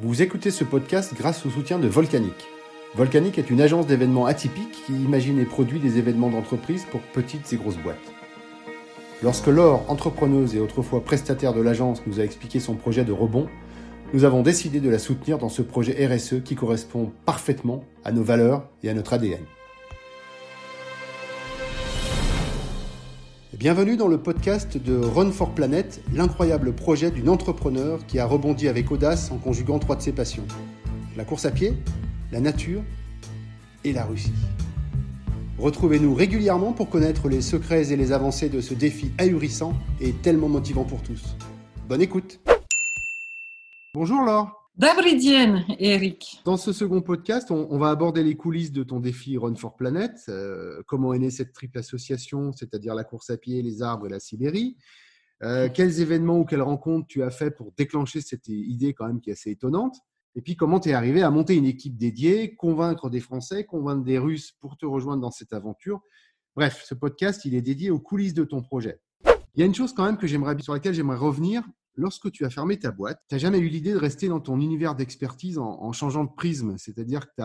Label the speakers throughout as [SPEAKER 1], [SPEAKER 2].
[SPEAKER 1] Vous écoutez ce podcast grâce au soutien de Volcanic. Volcanic est une agence d'événements atypiques qui imagine et produit des événements d'entreprise pour petites et grosses boîtes. Lorsque Laure, entrepreneuse et autrefois prestataire de l'agence, nous a expliqué son projet de rebond, nous avons décidé de la soutenir dans ce projet RSE qui correspond parfaitement à nos valeurs et à notre ADN. Bienvenue dans le podcast de Run for Planet, l'incroyable projet d'une entrepreneur qui a rebondi avec audace en conjuguant trois de ses passions. La course à pied, la nature et la Russie. Retrouvez-nous régulièrement pour connaître les secrets et les avancées de ce défi ahurissant et tellement motivant pour tous. Bonne écoute Bonjour Laure
[SPEAKER 2] Dabridienne, Eric.
[SPEAKER 1] Dans ce second podcast, on, va aborder les coulisses de ton défi Run for Planet. Euh, comment est née cette triple association, c'est-à-dire la course à pied, les arbres et la Sibérie euh, Quels événements ou quelles rencontres tu as fait pour déclencher cette idée quand même qui est assez étonnante? Et puis comment tu es arrivé à monter une équipe dédiée, convaincre des Français, convaincre des Russes pour te rejoindre dans cette aventure? Bref, ce podcast, il est dédié aux coulisses de ton projet. Il y a une chose quand même que sur laquelle j'aimerais revenir, lorsque tu as fermé ta boîte, tu n'as jamais eu l'idée de rester dans ton univers d'expertise en, changeant de prisme. C'est-à-dire que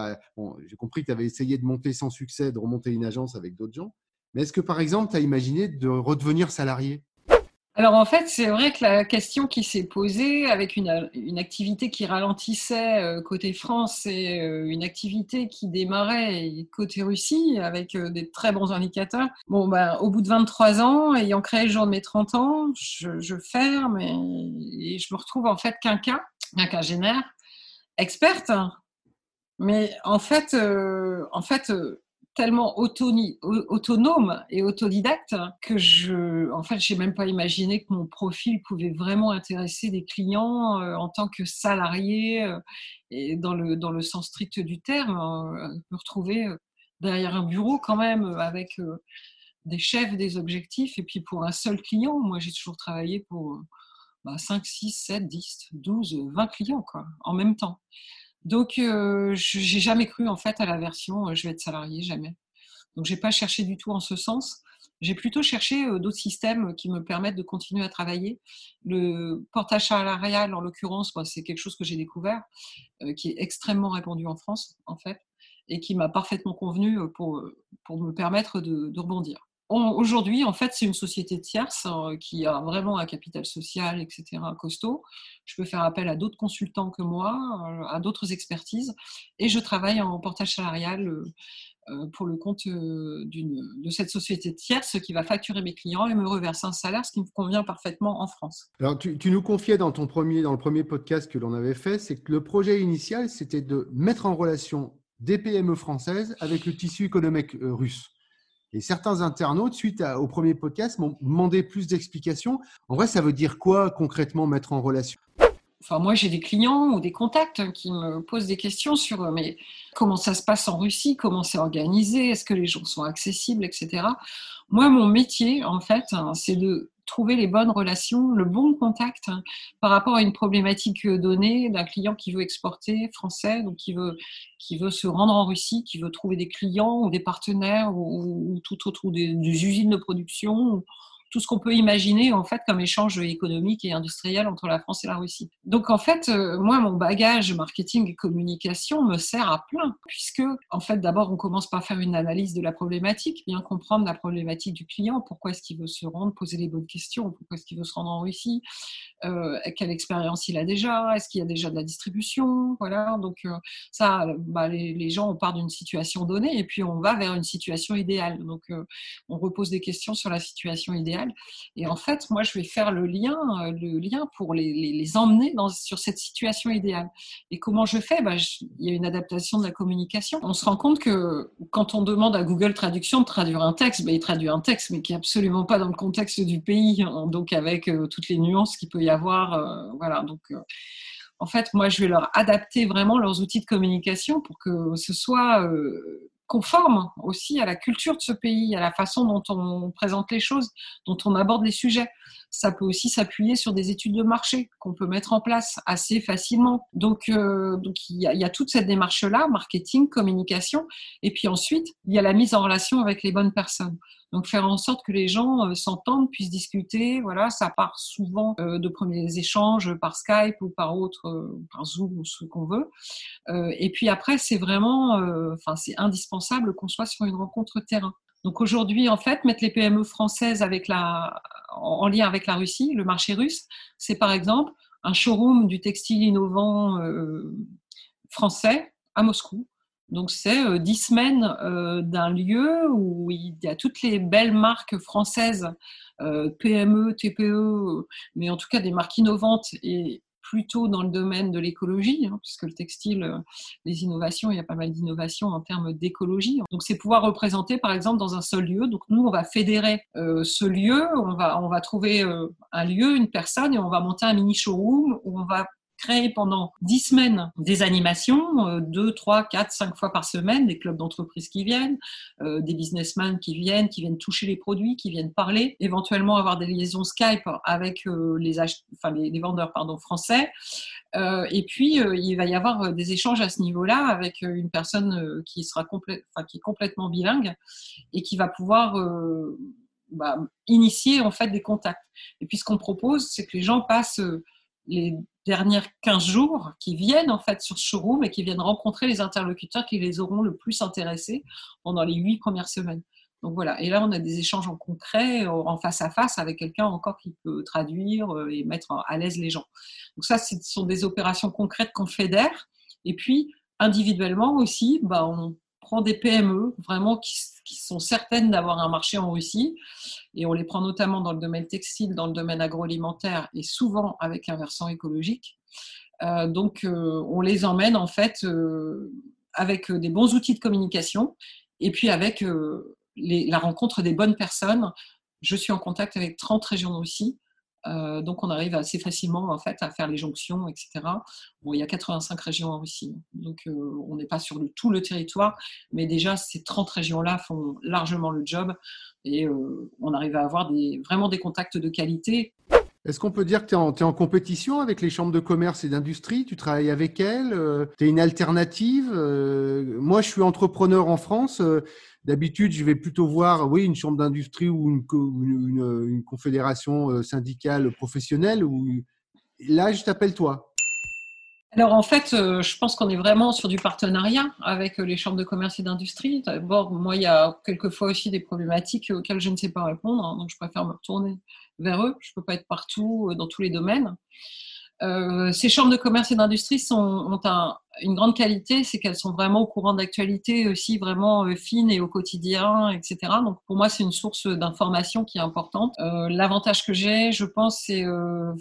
[SPEAKER 1] j'ai compris que tu avais essayé de monter sans succès, de remonter une agence avec d'autres gens. Mais est-ce que par exemple, tu as imaginé de redevenir salarié?
[SPEAKER 2] Alors en fait, c'est vrai que la question qui s'est posée avec une, activité qui ralentissait euh, côté France et euh, une activité qui démarrait côté Russie avec euh, des très bons indicateurs. Bon, ben, au bout de 23 ans, ayant créé le jour de mes 30 ans, je, ferme et, je me retrouve en fait qu'un cas, un cas génère, experte. Mais en fait, en fait tellement autonome et autodidacte que je, en fait, j'ai même pas imaginé que mon profil pouvait vraiment intéresser des clients euh, en tant que salarié euh, et dans le dans le sens strict du terme, euh, me retrouver derrière un bureau quand même avec des chefs, des objectifs et puis pour un seul client. Moi, j'ai toujours travaillé pour 5, 6, 7, 10, 12, 20 clients quoi, en même temps. Donc, euh, j'ai jamais cru en fait à la version euh, je vais être salarié, jamais. Donc, j'ai pas cherché du tout en ce sens. J'ai plutôt cherché euh, d'autres systèmes qui me permettent de continuer à travailler. Le portage salarial, en l'occurrence, c'est quelque chose que j'ai découvert, qui est extrêmement répandu en France, en fait, et qui m'a parfaitement convenu pour, pour me permettre de, de rebondir. Aujourd'hui, en fait, c'est une société tierce hein, qui a vraiment un capital social, etc., costaud. Je peux faire appel à d'autres consultants que moi, euh, à d'autres expertises, et je travaille en portage salarial euh, euh, pour le compte de cette société tierce qui va facturer mes clients et me reverser un salaire, ce qui me convient parfaitement en France.
[SPEAKER 1] Alors, tu, tu nous confiais dans, ton premier, dans le premier podcast que l'on avait fait, c'est que le projet initial, c'était de mettre en relation des PME françaises avec le tissu économique russe. Et certains internautes, suite au premier podcast, m'ont demandé plus d'explications. En vrai, ça veut dire quoi concrètement mettre en relation?
[SPEAKER 2] Enfin, moi, j'ai des clients ou des contacts qui me posent des questions sur euh, mais comment ça se passe en Russie, comment c'est organisé, est-ce que les gens sont accessibles, etc. Moi, mon métier, en fait, hein, c'est de trouver les bonnes relations, le bon contact hein, par rapport à une problématique euh, donnée d'un client qui veut exporter français, donc qui veut, qui veut se rendre en Russie, qui veut trouver des clients ou des partenaires ou, tout autre, ou des, des, usines de production tout ce qu'on peut imaginer en fait comme échange économique et industriel entre la France et la Russie. Donc en fait, euh, moi, mon bagage marketing et communication me sert à plein, puisque en fait, d'abord, on commence par faire une analyse de la problématique, bien comprendre la problématique du client, pourquoi est-ce qu'il veut se rendre, poser les bonnes questions, pourquoi est-ce qu'il veut se rendre en Russie, euh, quelle expérience il a déjà, est-ce qu'il y a déjà de la distribution, voilà. Donc euh, ça, bah, les, les, gens on part d'une situation donnée et puis on va vers une situation idéale. Donc on repose des questions sur la situation idéale et en fait, moi, je vais faire le lien, euh, le lien pour les, emmener sur cette situation idéale. Et comment je fais? Bah, Il y a une adaptation de la communication. On se rend compte que quand on demande à Google Traduction de traduire un texte, bah, il traduit un texte, mais qui est absolument pas dans le contexte du pays, hein, donc avec euh, toutes les nuances qu'il peut y avoir. Euh, voilà, donc en fait, moi, je vais leur adapter vraiment leurs outils de communication pour que ce soit conforme aussi à la culture de ce pays, à la façon dont on présente les choses, dont on aborde les sujets. Ça peut aussi s'appuyer sur des études de marché qu'on peut mettre en place assez facilement. Donc, euh, il y a toute cette démarche-là, marketing, communication, et puis ensuite, il y a la mise en relation avec les bonnes personnes. Donc faire en sorte que les gens euh, s'entendent, puissent discuter. Voilà, ça part souvent euh, de premiers échanges par Skype ou par autre, euh, par Zoom ou ce qu'on veut. et puis après, c'est vraiment, enfin, c'est indispensable qu'on soit sur une rencontre terrain. Donc aujourd'hui, en fait, mettre les PME françaises avec la, en lien avec la Russie, le marché russe, c'est par exemple un showroom du textile innovant français à Moscou donc c'est euh, dix semaines euh, d'un lieu où il y a toutes les belles marques françaises, euh, PME, TPE, mais en tout cas des marques innovantes et plutôt dans le domaine de l'écologie, hein, puisque le textile, les innovations, il y a pas mal d'innovations en termes d'écologie. Donc c'est pouvoir représenter par exemple dans un seul lieu. Donc nous, on va fédérer ce lieu, on va, on va trouver un lieu, une personne, et on va monter un mini showroom où on va créer pendant dix semaines des animations, euh, deux, trois, quatre, cinq fois par semaine, des clubs d'entreprise qui viennent, euh, des businessmen qui viennent, qui viennent toucher les produits, qui viennent parler, éventuellement avoir des liaisons Skype avec euh, les, enfin, les, vendeurs pardon, français. et puis, il va y avoir des échanges à ce niveau-là avec une personne qui, sera enfin, qui est complètement bilingue et qui va pouvoir bah, initier en fait des contacts. Et puis, ce qu'on propose, c'est que les gens passent les dernières 15 jours qui viennent en fait sur showroom et qui viennent rencontrer les interlocuteurs qui les auront le plus intéressés pendant les huit premières semaines. Donc voilà, et là on a des échanges en concret, en face à face avec quelqu'un encore qui peut traduire euh, et mettre à l'aise les gens. Donc ça, ce sont des opérations concrètes qu'on fédère. Et puis individuellement aussi, bah, on prend des PME vraiment qui, sont certaines d'avoir un marché en Russie et on les prend notamment dans le domaine textile, dans le domaine agroalimentaire et souvent avec un versant écologique. Euh, donc euh, on les emmène en fait euh, avec des bons outils de communication et puis avec la rencontre des bonnes personnes. Je suis en contact avec 30 régions de Russie euh, donc on arrive assez facilement en fait à faire les jonctions, etc. Il y a 85 régions en Russie, donc euh, on n'est pas sur tout le territoire, mais déjà ces 30 régions-là font largement le job et euh, on arrive à avoir vraiment des contacts de qualité.
[SPEAKER 1] Est-ce qu'on peut dire que tu es, en compétition avec les chambres de commerce et d'industrie? Tu travailles avec elles Tu es une alternative Moi, je suis entrepreneur en France. D'habitude, je vais plutôt voir, oui, une chambre d'industrie ou une, une, confédération euh, syndicale professionnelle. Là, je t'appelle toi.
[SPEAKER 2] Alors en fait, euh, je pense qu'on est vraiment sur du partenariat avec euh, les chambres de commerce et d'industrie. D'abord, moi, il y a quelquefois aussi des problématiques auxquelles je ne sais pas répondre, hein, donc je préfère me retourner vers eux. Je ne peux pas être partout dans tous les domaines. Euh, ces chambres de commerce et d'industrie ont une grande qualité, c'est qu'elles sont vraiment au courant d'actualité aussi, vraiment euh, fines et au quotidien, etc. Donc pour moi, c'est une source d'information qui est importante. Euh, l'avantage que j'ai, je pense, c'est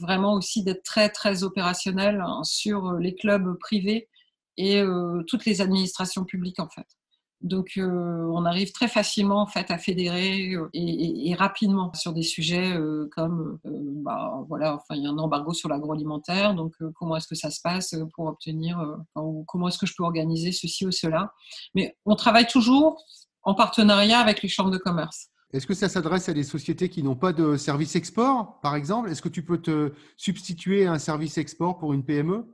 [SPEAKER 2] vraiment aussi d'être très très opérationnel hein, sur les clubs privés et toutes les administrations publiques en fait. Donc, euh, on arrive très facilement en fait à fédérer euh, et, rapidement sur des sujets euh, comme, bah, voilà, enfin, il y a un embargo sur l'agroalimentaire. Donc, comment est-ce que ça se passe pour obtenir, ou comment est-ce que je peux organiser ceci ou cela. Mais on travaille toujours en partenariat avec les chambres de commerce.
[SPEAKER 1] Est-ce que ça s'adresse à des sociétés qui n'ont pas de service export, par exemple? Est-ce que tu peux te substituer à un service export pour une PME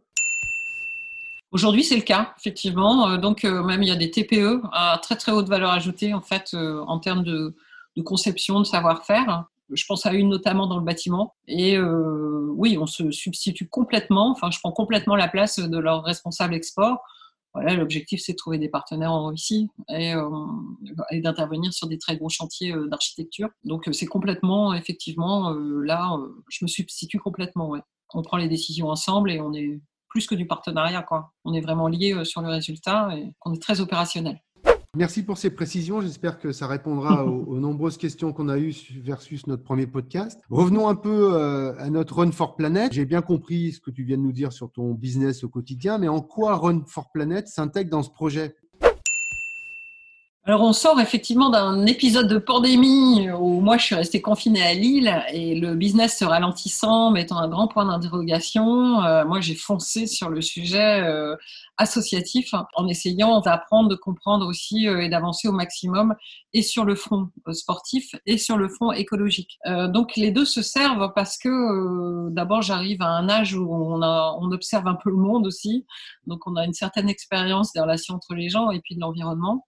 [SPEAKER 2] Aujourd'hui, c'est le cas, effectivement. Euh, donc, euh, même il y a des TPE à très très haute valeur ajoutée en fait euh, en termes de, conception, de savoir-faire. Je pense à une notamment dans le bâtiment. Et oui, on se substitue complètement. Enfin, je prends complètement la place de leur responsable export. Voilà, l'objectif c'est de trouver des partenaires en Russie et, et d'intervenir sur des très gros chantiers d'architecture. Donc, c'est complètement, effectivement, là, je me substitue complètement. Ouais. On prend les décisions ensemble et on est plus que du partenariat. Quoi. On est vraiment lié euh, sur le résultat et on est très opérationnel.
[SPEAKER 1] Merci pour ces précisions. J'espère que ça répondra aux, nombreuses questions qu'on a eues versus notre premier podcast. Revenons un peu euh, à notre Run for Planet. J'ai bien compris ce que tu viens de nous dire sur ton business au quotidien, mais en quoi Run for Planet s'intègre dans ce projet?
[SPEAKER 2] Alors on sort effectivement d'un épisode de pandémie où moi je suis restée confinée à Lille et le business se ralentissant, mettant un grand point d'interrogation. Euh, moi j'ai foncé sur le sujet euh, associatif en essayant d'apprendre, de comprendre aussi euh, et d'avancer au maximum et sur le front sportif et sur le front écologique. donc les deux se servent parce que d'abord j'arrive à un âge où on, on observe un peu le monde aussi, donc on a une certaine expérience des relations entre les gens et puis de l'environnement.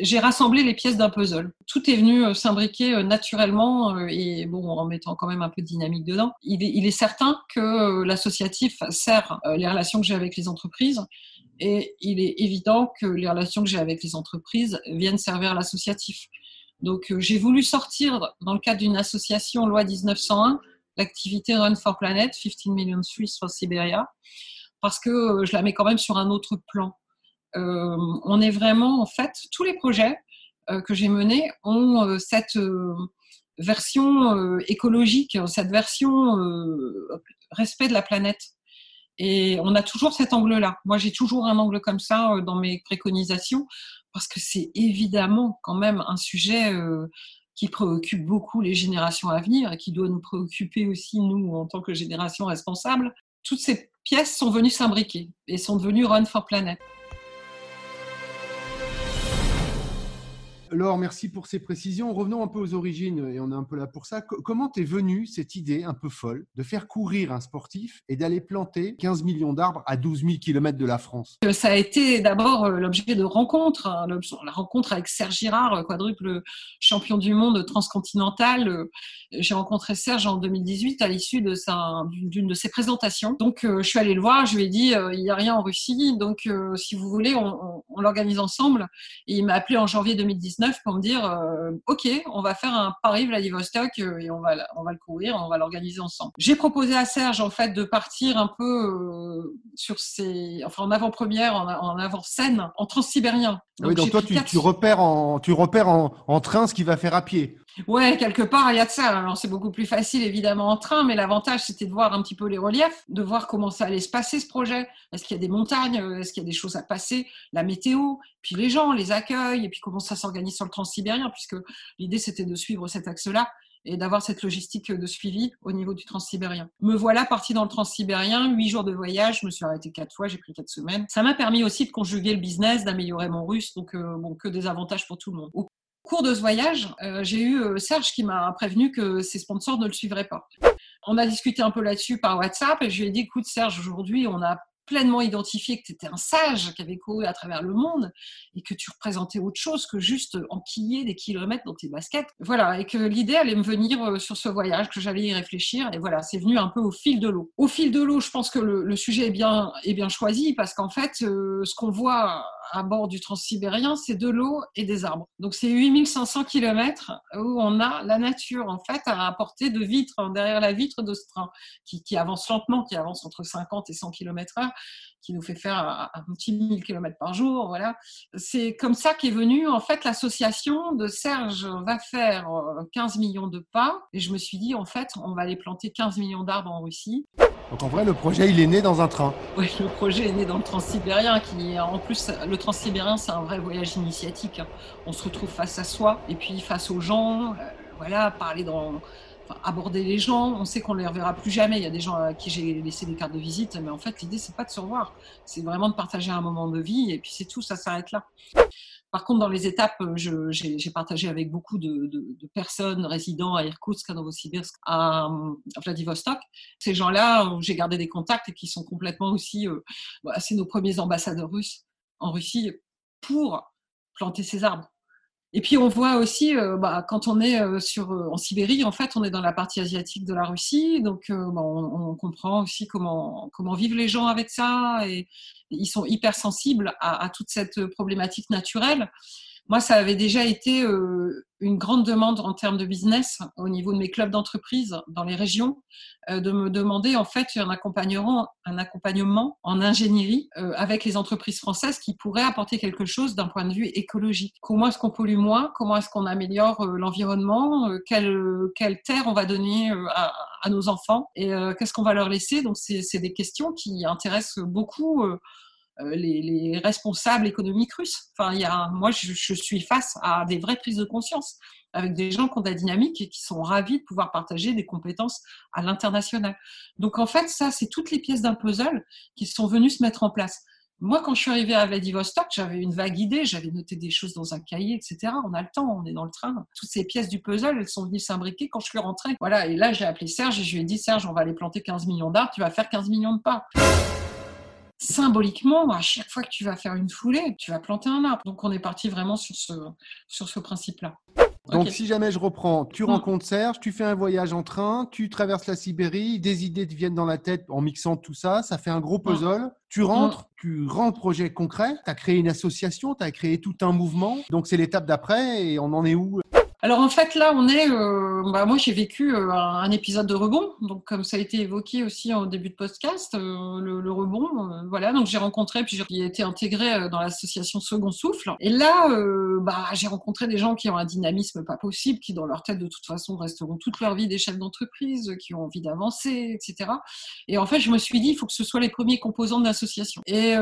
[SPEAKER 2] J'ai rassemblé les pièces d'un puzzle. Tout est venu euh, s'imbriquer euh, naturellement euh, et bon, en mettant quand même un peu de dynamique dedans. Il est, certain que l'associatif sert les relations que j'ai avec les entreprises et il est évident que les relations que j'ai avec les entreprises viennent servir l'associatif. Donc j'ai voulu sortir dans le cadre d'une association loi 1901 l'activité Run for Planet, 15 Million Swiss for Siberia, parce que je la mets quand même sur un autre plan. Euh, on est vraiment, en fait, tous les projets euh, que j'ai menés ont euh, cette version écologique, cette version respect de la planète. Et on a toujours cet angle-là. Moi, j'ai toujours un angle comme ça dans mes préconisations, parce que c'est évidemment quand même un sujet qui préoccupe beaucoup les générations à venir et qui doit nous préoccuper aussi, nous, en tant que génération responsable. Toutes ces pièces sont venues s'imbriquer et sont devenues Run for Planet.
[SPEAKER 1] Laure, merci pour ces précisions. Revenons un peu aux origines, et on est un peu là pour ça. comment t'es venue cette idée un peu folle de faire courir un sportif et d'aller planter 15 millions d'arbres à 12 000 km de la France?
[SPEAKER 2] Euh, Ça a été d'abord euh, l'objet de rencontres, hein, la rencontre avec Serge Girard, euh, quadruple champion du monde transcontinental. J'ai rencontré Serge en 2018 à l'issue d'une de ses présentations. Donc, je suis allée le voir, je lui ai dit, il n'y a rien en Russie, donc si vous voulez, on, on l'organise ensemble. Et il m'a appelé en janvier 2019 pour me dire euh, ok on va faire un Paris Vladivostok euh, et on va on va le courir on va l'organiser ensemble. J'ai proposé à Serge en fait de partir un peu euh, sur ces enfin en avant-première en, avant-scène en transsibérien.
[SPEAKER 1] Donc, oui donc toi tu, repères en tu repères en, train ce qu'il va faire à pied
[SPEAKER 2] Ouais, quelque part, il y a de ça. Alors, c'est beaucoup plus facile, évidemment, en train, mais l'avantage, c'était de voir un petit peu les reliefs, de voir comment ça allait se passer, ce projet. Est-ce qu'il y a des montagnes? Est-ce qu'il y a des choses à passer? La météo, puis les gens, les accueils, et puis comment ça s'organise sur le transsibérien, puisque l'idée, c'était de suivre cet axe-là et d'avoir cette logistique de suivi au niveau du transsibérien. Me voilà parti dans le transsibérien, huit jours de voyage, je me suis arrêté quatre fois, j'ai pris quatre semaines. Ça m'a permis aussi de conjuguer le business, d'améliorer mon russe, donc euh, bon, que des avantages pour tout le monde cours de ce voyage, euh, j'ai eu euh, Serge qui m'a prévenu que ses sponsors ne le suivraient pas. On a discuté un peu là-dessus par WhatsApp et je lui ai dit, écoute Serge, aujourd'hui on a pleinement identifié que tu étais un sage qui avait couru à travers le monde et que tu représentais autre chose que juste enquiller des kilomètres dans tes baskets. Voilà, et que l'idée allait me venir euh, sur ce voyage, que j'allais y réfléchir. Et voilà, c'est venu un peu au fil de l'eau. Au fil de l'eau, je pense que le, sujet est bien, est bien choisi parce qu'en fait, ce qu'on voit à bord du transsibérien, c'est de l'eau et des arbres. Donc c'est 8500 km où on a la nature en fait à apporter de vitre derrière la vitre de ce train qui, avance lentement, qui avance entre 50 et 100 km heure qui nous fait faire un petit 1000 km par jour. Voilà. C'est comme ça qu'est venue en fait l'association de Serge va faire 15 euh, millions de pas. Et je me suis dit, en fait, on va aller planter 15 millions d'arbres en Russie.
[SPEAKER 1] Donc en vrai, le projet, il est né dans un train.
[SPEAKER 2] Oui, le projet est né dans le transsibérien, qui en plus, le transsibérien, c'est un vrai voyage initiatique. On se retrouve face à soi et puis face aux gens. Euh, voilà, parler dans aborder les gens. On sait qu'on ne les reverra plus jamais. Il y a des gens à qui j'ai laissé des cartes de visite, mais en fait, l'idée, c'est pas de se revoir. C'est vraiment de partager un moment de vie et puis c'est tout, ça s'arrête là. Par contre, dans les étapes, j'ai partagé avec beaucoup de, personnes résidant à Irkoutsk, à Novosibirsk, à, Vladivostok. Ces gens-là, j'ai gardé des contacts et qui sont complètement aussi, euh, bah, c'est nos premiers ambassadeurs russes en Russie pour planter ces arbres. Et puis on voit aussi, euh, bah, quand on est euh, sur, euh, en Sibérie, en fait, on est dans la partie asiatique de la Russie, donc bah, on, comprend aussi comment, comment vivent les gens avec ça, et, ils sont hyper sensibles à, à toute cette problématique naturelle. Moi, ça avait déjà été euh, une grande demande en termes de business au niveau de mes clubs d'entreprise dans les régions, euh, de me demander en fait un accompagnement, un accompagnement en ingénierie euh, avec les entreprises françaises qui pourraient apporter quelque chose d'un point de vue écologique. Comment est-ce qu'on pollue moins? Comment est-ce qu'on améliore l'environnement? Quelle, terre on va donner à nos enfants? Et qu'est-ce qu'on va leur laisser? Donc, c'est des questions qui intéressent beaucoup euh, les, responsables économiques russes. Enfin, il y a, moi, je, suis face à des vraies prises de conscience avec des gens qui ont de la dynamique et qui sont ravis de pouvoir partager des compétences à l'international. Donc, en fait, ça, c'est toutes les pièces d'un puzzle qui sont venues se mettre en place. Moi, quand je suis arrivée à Vladivostok, j'avais une vague idée, j'avais noté des choses dans un cahier, etc. On a le temps, on est dans le train. Toutes ces pièces du puzzle, elles sont venues s'imbriquer quand je suis rentrée. Voilà, et là, j'ai appelé Serge et je lui ai dit, Serge, on va aller planter 15 millions d'arbres, tu vas faire 15 millions de pas symboliquement, à chaque fois que tu vas faire une foulée, tu vas planter un arbre. Donc on est parti vraiment sur ce, sur ce principe-là.
[SPEAKER 1] Donc, si jamais je reprends, tu mm. rencontres Serge, tu fais un voyage en train, tu traverses la Sibérie, des idées te viennent dans la tête en mixant tout ça, ça fait un gros mm. puzzle. Tu rentres, mm. tu rends le projet concret, tu as créé une association, tu as créé tout un mouvement. Donc, c'est l'étape d'après et on en est où?
[SPEAKER 2] Alors en fait là on est, euh, bah, moi j'ai vécu euh, un, épisode de rebond, donc comme ça a été évoqué aussi au début de podcast, euh, le, rebond, voilà, donc j'ai rencontré puis j'ai été intégré dans l'association Second Souffle, et là bah, j'ai rencontré des gens qui ont un dynamisme pas possible, qui dans leur tête de toute façon resteront toute leur vie des chefs d'entreprise, qui ont envie d'avancer, etc. Et en fait je me suis dit il faut que ce soit les premiers composants de l'association. Et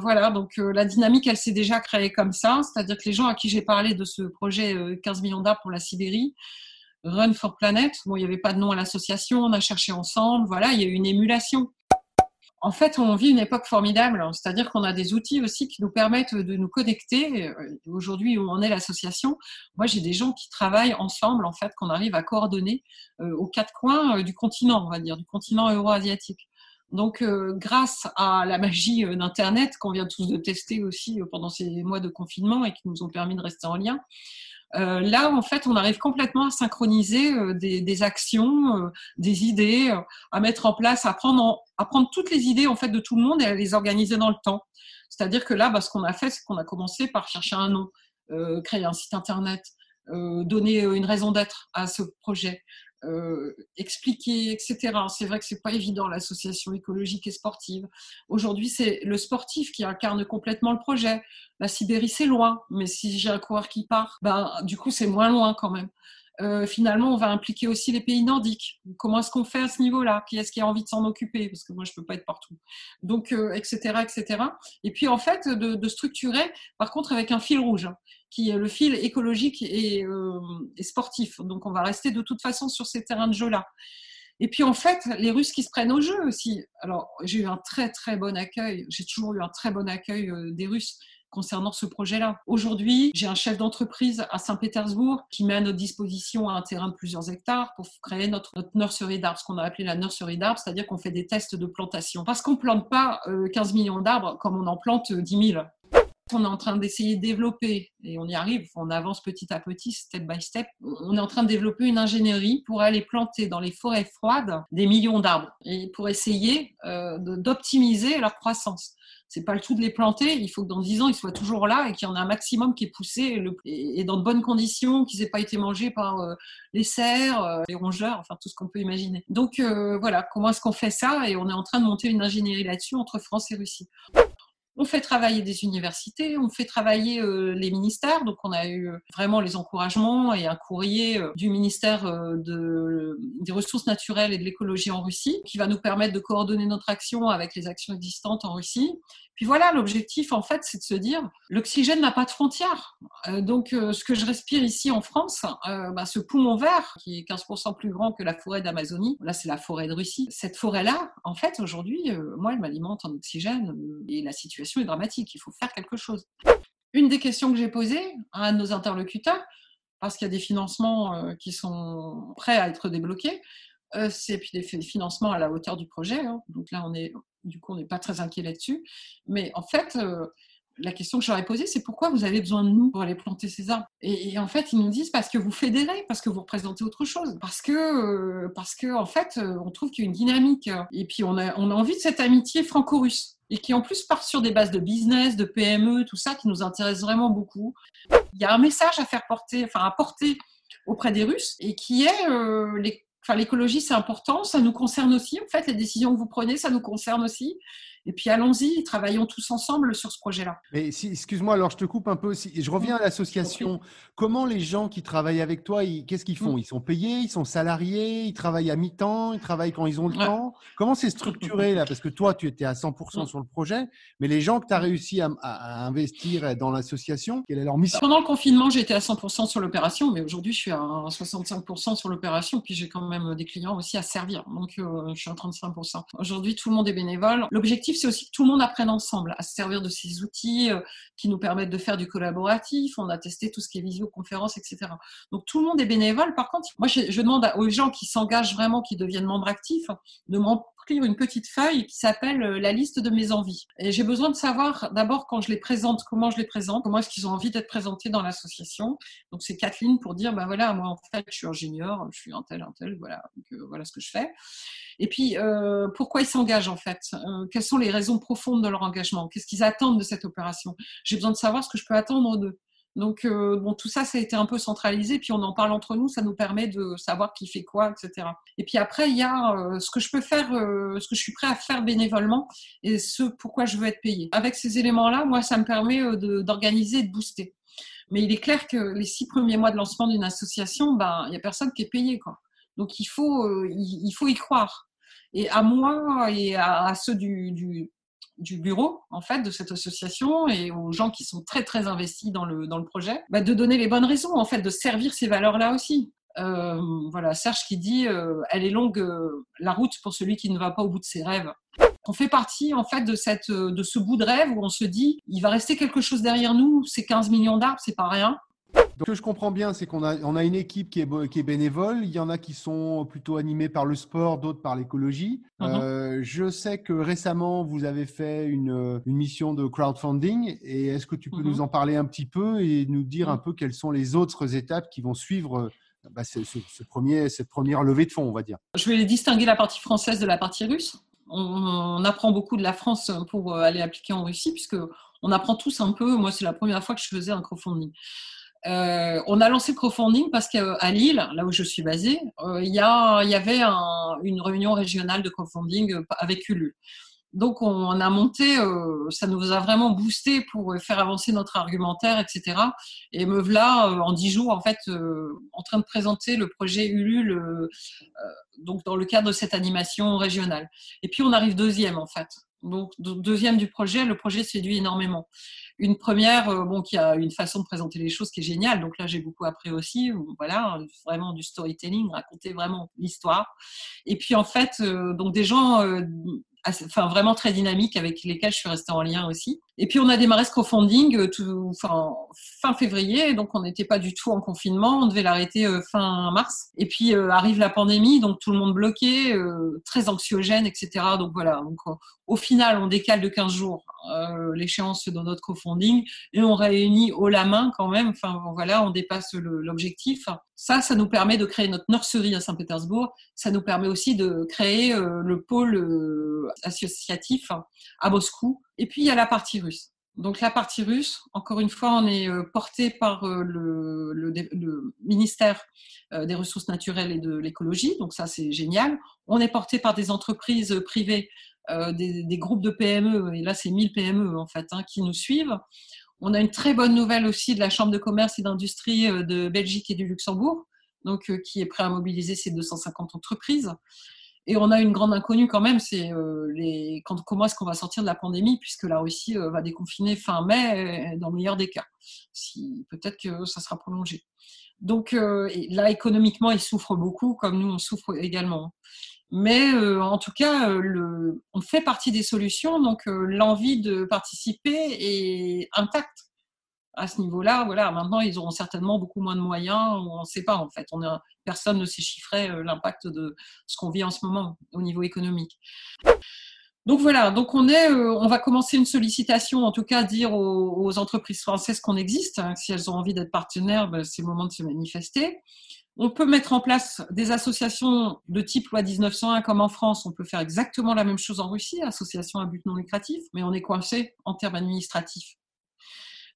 [SPEAKER 2] voilà, donc la dynamique elle s'est déjà créée comme ça, c'est-à-dire que les gens à qui j'ai parlé de ce projet 15 millions pour la Sibérie. Run for Planet, bon, il n'y avait pas de nom à l'association, on a cherché ensemble, voilà, il y a eu une émulation. En fait, on vit une époque formidable, hein. c'est-à-dire qu'on a des outils aussi qui nous permettent de nous connecter. Euh, aujourd'hui, où on est l'association, moi j'ai des gens qui travaillent ensemble, en fait, qu'on arrive à coordonner euh, aux quatre coins euh, du continent, on va dire, du continent euro-asiatique. Donc, grâce à la magie d'Internet qu'on vient tous de tester aussi pendant ces mois de confinement et qui nous ont permis de rester en lien, euh, là, en fait, on arrive complètement à synchroniser euh, des, actions, euh, des idées, à mettre en place, à prendre, à prendre toutes les idées en fait de tout le monde et à les organiser dans le temps. C'est-à-dire que là, bah, ce qu'on a fait, c'est qu'on a commencé par chercher un nom, créer un site internet, donner une raison d'être à ce projet, euh, expliquer, etc. C'est vrai que c'est pas évident l'association écologique et sportive. Aujourd'hui, c'est le sportif qui incarne complètement le projet. La Sibérie, c'est loin, mais si j'ai un coureur qui part, ben, du coup, c'est moins loin quand même. Euh, finalement, on va impliquer aussi les pays nordiques. Comment est-ce qu'on fait à ce niveau-là? Qui est-ce qui a envie de s'en occuper? Parce que moi, je peux pas être partout. Donc, etc., euh, etc. Et puis, en fait, de, structurer, par contre, avec un fil rouge, hein, qui est le fil écologique euh, et, sportif. Donc, on va rester de toute façon sur ces terrains de jeu-là. Et puis, en fait, les Russes qui se prennent au jeu aussi. Alors, j'ai eu un très, très bon accueil. J'ai toujours eu un très bon accueil des Russes concernant ce projet-là. Aujourd'hui, j'ai un chef d'entreprise à Saint-Pétersbourg qui met à notre disposition un terrain de plusieurs hectares pour créer notre, nursery d'arbres, ce qu'on a appelé la nursery d'arbres, c'est-à-dire qu'on fait des tests de plantation. Parce qu'on ne plante pas 15 euh, millions d'arbres comme on en plante 10 000 on est en train d'essayer de développer, et on y arrive, on avance petit à petit, step by step, on est en train de développer une ingénierie pour aller planter dans les forêts froides des millions d'arbres, et pour essayer euh, d'optimiser leur croissance c'est pas le tout de les planter. Il faut que dans 10 ans, ils soient toujours là et qu'il y en ait un maximum qui est poussé et, dans de bonnes conditions, qu'ils n'aient pas été mangés par euh, les cerfs, euh, les rongeurs, enfin tout ce qu'on peut imaginer. Donc euh, voilà, comment est-ce qu'on fait ça Et on est en train de monter une ingénierie là-dessus entre France et Russie. On fait travailler des universités, on fait travailler les ministères. Donc, on a eu vraiment les encouragements et un courrier du ministère des Ressources naturelles et de l'écologie en Russie qui va nous permettre de coordonner notre action avec les actions existantes en Russie. Puis voilà, l'objectif, en fait, c'est de se dire, l'oxygène n'a pas de frontières. Euh, donc, euh, ce que je respire ici en France, euh, bah, ce poumon vert, qui est 15% plus grand que la forêt d'Amazonie, là, c'est la forêt de Russie. Cette forêt-là, en fait, aujourd'hui, moi, elle m'alimente en oxygène et la situation est dramatique. Il faut faire quelque chose. Une des questions que j'ai posées à nos interlocuteurs, parce qu'il y a des financements qui sont prêts à être débloqués, c'est puis des financements à la hauteur du projet. Hein. Donc là, on est du coup, on n'est pas très inquiet là-dessus. Mais en fait, euh, la question que j'aurais posée, c'est pourquoi vous avez besoin de nous pour aller planter ces arbres? Et, en fait, ils nous disent parce que vous fédérez, parce que vous représentez autre chose, parce que, euh, parce que en fait, euh, on trouve qu'il y a une dynamique. Et puis, on a, on a envie de cette amitié franco-russe et qui en plus part sur des bases de business, de PME, tout ça qui nous intéresse vraiment beaucoup. Il y a un message à faire porter, enfin à porter auprès des Russes et qui est Enfin, l'écologie, c'est important, ça nous concerne aussi. En fait, les décisions que vous prenez, ça nous concerne aussi. Et puis allons-y, travaillons tous ensemble sur ce projet-là.
[SPEAKER 1] Mais si, excuse-moi, alors je te coupe un peu aussi. Je reviens à l'association. Comment les gens qui travaillent avec toi, qu'est-ce qu'ils font? Mm. Ils sont payés, ils sont salariés, ils travaillent à mi-temps, ils travaillent quand ils ont le temps? Comment c'est structuré là? Parce que toi, tu étais à 100% mm. sur le projet, mais les gens que tu as réussi à, investir dans l'association, quelle est leur mission?
[SPEAKER 2] Pendant le confinement, j'étais à 100% sur l'opération, mais aujourd'hui, je suis à 65% sur l'opération, puis j'ai quand même des clients aussi à servir. Donc, euh, je suis à 35%. Aujourd'hui, tout le monde est bénévole. L'objectif c'est aussi que tout le monde apprenne ensemble à se servir de ces outils euh, qui nous permettent de faire du collaboratif. On a testé tout ce qui est visioconférence, etc. Donc tout le monde est bénévole. Par contre, moi, je, demande aux gens qui s'engagent vraiment, qui deviennent membres actifs, de me remplir une petite feuille qui s'appelle euh, la liste de mes envies. Et j'ai besoin de savoir d'abord quand je les présente, comment je les présente, comment est-ce qu'ils ont envie d'être présentés dans l'association. Donc c'est quatre lignes pour dire, ben voilà, moi en fait je suis ingénieur, je suis un tel, un tel, voilà, donc, voilà ce que je fais. Et puis euh, pourquoi ils s'engagent en fait? Quelles sont les raisons profondes de leur engagement? Qu'est-ce qu'ils attendent de cette opération? J'ai besoin de savoir ce que je peux attendre d'eux. Donc, euh, bon, tout ça, ça a été un peu centralisé. Puis on en parle entre nous, ça nous permet de savoir qui fait quoi, etc. Et puis après, il y a euh, ce que je peux faire, euh, ce que je suis prêt à faire bénévolement et ce pourquoi je veux être payé. Avec ces éléments-là, moi, ça me permet d'organiser et de booster. Mais il est clair que les six premiers mois de lancement d'une association, ben, il n'y a personne qui est payé, quoi. Donc il faut, il, faut y croire. Et à moi et à, ceux du du bureau en fait de cette association et aux gens qui sont très très investis dans le, dans le projet, bah, de donner les bonnes raisons en fait de servir ces valeurs-là aussi. Euh, voilà, Serge qui dit euh, elle est longue euh, la route pour celui qui ne va pas au bout de ses rêves. On fait partie en fait de cette de ce bout de rêve où on se dit il va rester quelque chose derrière nous, c'est 15 millions d'arbres, c'est pas rien.
[SPEAKER 1] Ce que je comprends bien, c'est qu'on a, on a une équipe qui est, qui est bénévole. Il y en a qui sont plutôt animés par le sport, d'autres par l'écologie. Mhm. Euh, je sais que récemment, vous avez fait une, une mission de crowdfunding. Et est-ce que tu peux nous mhm. en parler un petit peu et nous dire un peu quelles sont les autres étapes qui vont suivre bah, ce, premier, cette première levée de fonds, on va dire?
[SPEAKER 2] Je vais distinguer la partie française de la partie russe. On, on apprend beaucoup de la France pour aller appliquer en Russie, puisque on apprend tous un peu. Moi, c'est la première fois que je faisais un crowdfunding. Euh, on a lancé le crowdfunding parce qu'à Lille, là où je suis basée, euh, il y, avait une réunion régionale de crowdfunding euh, avec Ulule. Donc on a monté, ça nous a vraiment boosté pour faire avancer notre argumentaire, etc. Et me voilà en dix jours en fait en train de présenter le projet Ulule, donc dans le cadre de cette animation régionale. Et puis on arrive deuxième en fait. Donc deuxième du projet, le projet séduit énormément une première, euh, bon, qui a une façon de présenter les choses qui est géniale. Donc là, j'ai beaucoup appris aussi. Voilà, vraiment du storytelling, raconter vraiment l'histoire. Et puis en fait, euh, donc des gens, euh, enfin vraiment très dynamiques avec lesquels je suis restée en lien aussi. Et puis on a démarré ce crowdfunding euh, tout, fin, fin février, donc on n'était pas du tout en confinement, on devait l'arrêter euh, fin mars. Et puis euh, arrive la pandémie, donc tout le monde bloqué, très anxiogène, etc. Donc voilà, donc au final on décale de 15 jours l'échéance de notre crowdfunding et on réunit haut la main quand même. Enfin voilà, on dépasse l'objectif. Ça, ça nous permet de créer notre nurserie à Saint-Pétersbourg. Ça nous permet aussi de créer le pôle associatif à Moscou et puis, il y a la partie russe. Donc, la partie russe, encore une fois, on est euh, porté par euh, le, ministère euh, des Ressources naturelles et de l'écologie. Donc, ça, c'est génial. On est porté par des entreprises privées, des, groupes de PME. Et là, c'est 1000 PME, en fait, hein, qui nous suivent. On a une très bonne nouvelle aussi de la Chambre de commerce et d'industrie de Belgique et du Luxembourg, donc qui est prêt à mobiliser ces 250 entreprises. Et on a une grande inconnue quand même, c'est euh, les, comment est-ce qu'on va sortir de la pandémie, puisque la Russie euh, va déconfiner fin mai, dans le meilleur des cas. Si, peut-être que ça sera prolongé. Donc euh, là, économiquement, ils souffrent beaucoup, comme nous, on souffre également. Mais en tout cas, on fait partie des solutions, donc l'envie de participer est intacte à ce niveau-là. Voilà, maintenant, ils auront certainement beaucoup moins de moyens. On ne sait pas, en fait. Personne ne sait chiffrer euh, l'impact de ce qu'on vit en ce moment au niveau économique. Donc voilà, donc on est, euh, on va commencer une sollicitation, en tout cas dire aux, entreprises françaises qu'on existe. Hein, si elles ont envie d'être partenaires, ben, c'est le moment de se manifester. On peut mettre en place des associations de type loi 1901 comme en France. On peut faire exactement la même chose en Russie, association à but non lucratif, mais on est coincé en termes administratifs.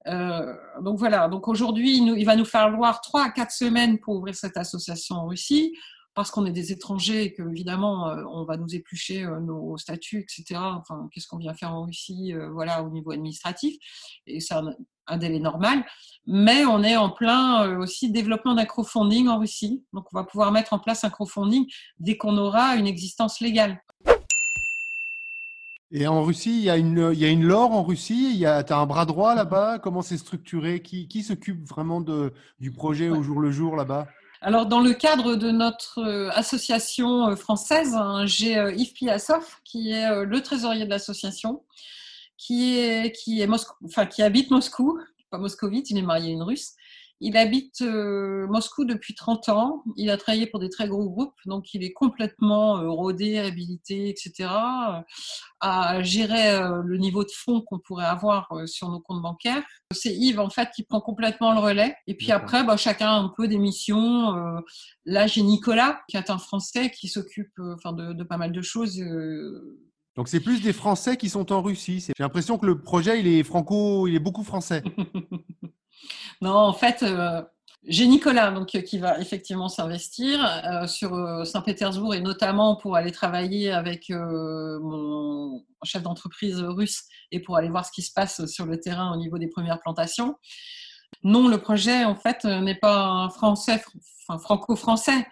[SPEAKER 2] Euh, donc voilà, donc aujourd'hui, il, va nous falloir trois à quatre semaines pour ouvrir cette association en Russie, parce qu'on est des étrangers et que évidemment, euh, on va nous éplucher euh, nos statuts, etc. Enfin, qu'est-ce qu'on vient faire en Russie, voilà, au niveau administratif, et c'est un, un, délai normal. Mais on est en plein aussi développement d'un crowdfunding en Russie, donc on va pouvoir mettre en place un crowdfunding dès qu'on aura une existence légale.
[SPEAKER 1] Et en Russie, il y a une, il y a une lore en Russie, il y a, as un bras droit là-bas, comment c'est structuré? Qui, qui s'occupe vraiment de, du projet au jour le jour là-bas?
[SPEAKER 2] Alors, dans le cadre de notre euh, association euh, française, hein, j'ai euh, Yves Piassov, qui est le trésorier de l'association, qui, est, qui, est enfin, qui habite Moscou, pas moscovite, il est marié à une russe, Il habite Moscou depuis 30 ans. Il a travaillé pour des très gros groupes, donc il est complètement rodé, habilité, etc. à gérer le niveau de fonds qu'on pourrait avoir sur nos comptes bancaires. C'est Yves en fait qui prend complètement le relais. Et puis après, bah, chacun a un peu des missions. là, j'ai Nicolas qui est un Français qui s'occupe, enfin, de, de, pas mal de choses
[SPEAKER 1] donc c'est plus des Français qui sont en Russie. J'ai l'impression que le projet il est franco, il est beaucoup français.
[SPEAKER 2] non, en fait, euh, j'ai Nicolas donc qui va effectivement s'investir euh, sur euh, Saint-Pétersbourg et notamment pour aller travailler avec mon chef d'entreprise russe et pour aller voir ce qui se passe sur le terrain au niveau des premières plantations. Non, le projet en fait n'est pas français, enfin, franco-français.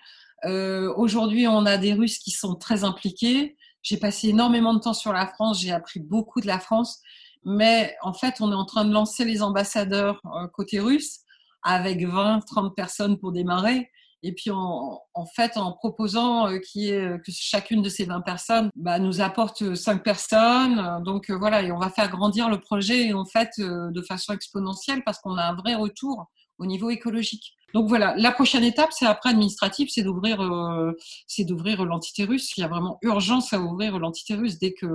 [SPEAKER 2] Aujourd'hui, on a des Russes qui sont très impliqués. J'ai passé énormément de temps sur la France, j'ai appris beaucoup de la France, mais en fait, on est en train de lancer les ambassadeurs euh, côté russe avec 20, 30 personnes pour démarrer. Et puis, en, fait, en proposant euh, que chacune de ces 20 personnes bah, nous apporte 5 personnes. Donc, euh, voilà, et on va faire grandir le projet, en fait, de façon exponentielle parce qu'on a un vrai retour au niveau écologique. Donc voilà, la prochaine étape, c'est après administratif, c'est d'ouvrir, euh, c'est d'ouvrir l'entité russe. Il y a vraiment urgence à ouvrir l'entité russe dès que,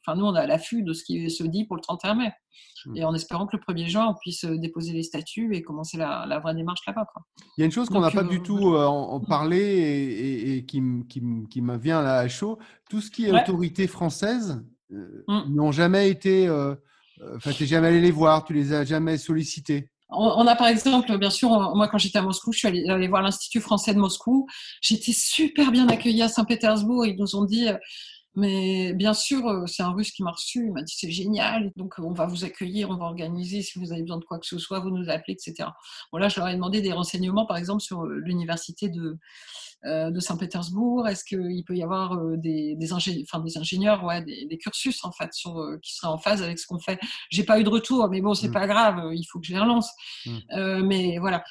[SPEAKER 2] enfin nous on est à l'affût de ce qui se dit pour le 31 mai, hmm. et en espérant que le 1er juin on puisse déposer les statuts et commencer la, vraie démarche là-bas.
[SPEAKER 1] Il y a une chose qu'on n'a pas du euh, tout euh, en, parlé et, qui, qui, qui me vient là à chaud. Tout ce qui est autorité française hmm. n'ont jamais été, enfin tu n'es jamais allé les voir, tu les as jamais sollicités.
[SPEAKER 2] On a par exemple, bien sûr, moi quand j'étais à Moscou, je suis allée, voir l'Institut français de Moscou. J'étais super bien accueillie à Saint-Pétersbourg. Ils nous ont dit, euh, mais bien sûr, euh, c'est un russe qui m'a reçu. Il m'a dit, c'est génial. Donc, on va vous accueillir, on va organiser. Si vous avez besoin de quoi que ce soit, vous nous appelez, etc. Bon, là, je leur ai demandé des renseignements, par exemple, sur euh, l'université de, euh, de Saint-Pétersbourg Est-ce qu'il peut y avoir euh, des, des, enfin, des ingénieurs, ouais, des, cursus en fait, sur, euh, qui seraient en phase avec ce qu'on fait? J'ai pas eu de retour, mais bon, c'est mm. pas grave, il faut que je les relance. Mm. mais voilà,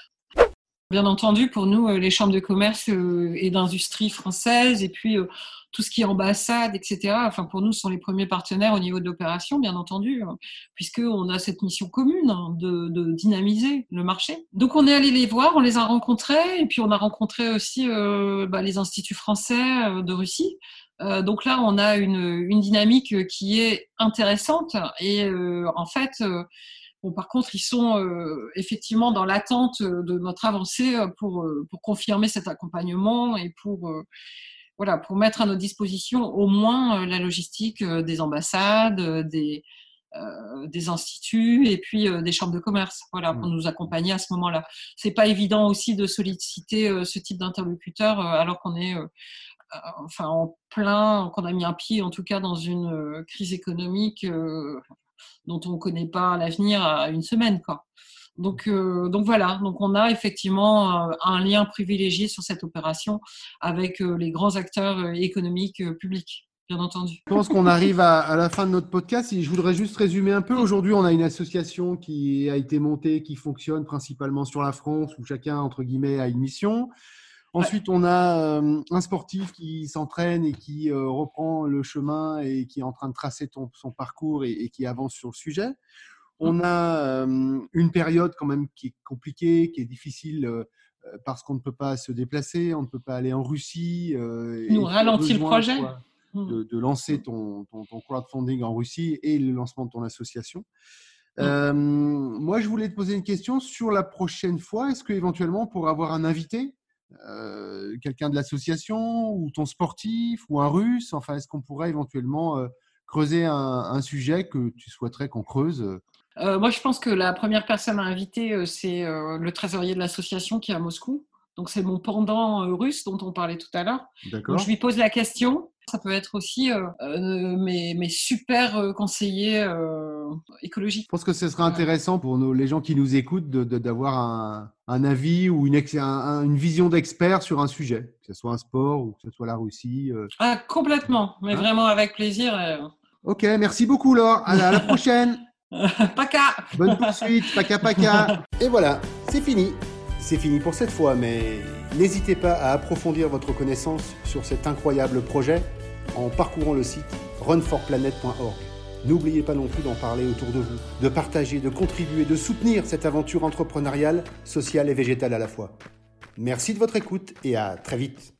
[SPEAKER 2] Bien entendu, pour nous, les chambres de commerce et d'industrie françaises, et puis tout ce qui est ambassade, etc. Enfin, pour nous, sont les premiers partenaires au niveau de l'opération, bien entendu, hein, puisqu'on a cette mission commune hein, de, dynamiser le marché. Donc, on est allé les voir, on les a rencontrés, et puis on a rencontré aussi euh, bah, les instituts français euh, de Russie. Euh, donc là, on a une, dynamique qui est intéressante, et en fait, Bon, par contre, ils sont effectivement dans l'attente de notre avancée pour, pour confirmer cet accompagnement et pour, voilà, pour mettre à notre disposition au moins euh, la logistique euh, des ambassades, euh, des, instituts et puis des chambres de commerce, voilà, pour mmh. nous accompagner à ce moment-là. C'est pas évident aussi de solliciter ce type d'interlocuteur alors qu'on est enfin en plein, qu'on a mis un pied en tout cas dans une crise économique dont on ne connaît pas l'avenir à une semaine, quoi. Donc, euh, donc voilà, donc on a effectivement euh, un lien privilégié sur cette opération avec euh, les grands acteurs économiques publics. Bien entendu.
[SPEAKER 1] Je pense qu'on arrive à, la fin de notre podcast. Je voudrais juste résumer un peu. Aujourd'hui, on a une association qui a été montée, qui fonctionne principalement sur la France, où chacun, entre guillemets, a une mission. Ensuite, on a un sportif qui s'entraîne et qui reprend le chemin et qui est en train de tracer son parcours et, qui avance sur le sujet. On a une période quand même qui est compliquée, qui est difficile parce qu'on ne peut pas se déplacer, on ne peut pas aller en Russie.
[SPEAKER 2] Nous ralentit le projet.
[SPEAKER 1] Mmh. de, lancer ton, crowdfunding en Russie et le lancement de ton association. Mmh. moi, je voulais te poser une question sur la prochaine fois. Est-ce qu'éventuellement, pour avoir un invité, quelqu'un de l'association ou ton sportif ou un russe, enfin, est-ce qu'on pourrait éventuellement creuser un, sujet que tu souhaiterais qu'on creuse
[SPEAKER 2] euh, moi, je pense que la première personne à inviter, euh, c'est euh, le trésorier de l'association qui est à Moscou. Donc, c'est mon pendant russe dont on parlait tout à l'heure. je lui pose la question. Ça peut être aussi mes, super conseillers écologiques.
[SPEAKER 1] Je pense que ce serait intéressant pour nos, les gens qui nous écoutent d'avoir un, un, avis ou une, une vision d'expert sur un sujet, que ce soit un sport ou que ce soit la Russie.
[SPEAKER 2] Ah, complètement, mais hein vraiment avec plaisir.
[SPEAKER 1] Ok, merci beaucoup Laure. à la prochaine.
[SPEAKER 2] Paca
[SPEAKER 1] Bonne poursuite, paca paca Et voilà, c'est fini. C'est fini pour cette fois, mais n'hésitez pas à approfondir votre connaissance sur cet incroyable projet en parcourant le site runforplanet.org. N'oubliez pas non plus d'en parler autour de vous, de partager, de contribuer, de soutenir cette aventure entrepreneuriale, sociale et végétale à la fois. Merci de votre écoute et à très vite.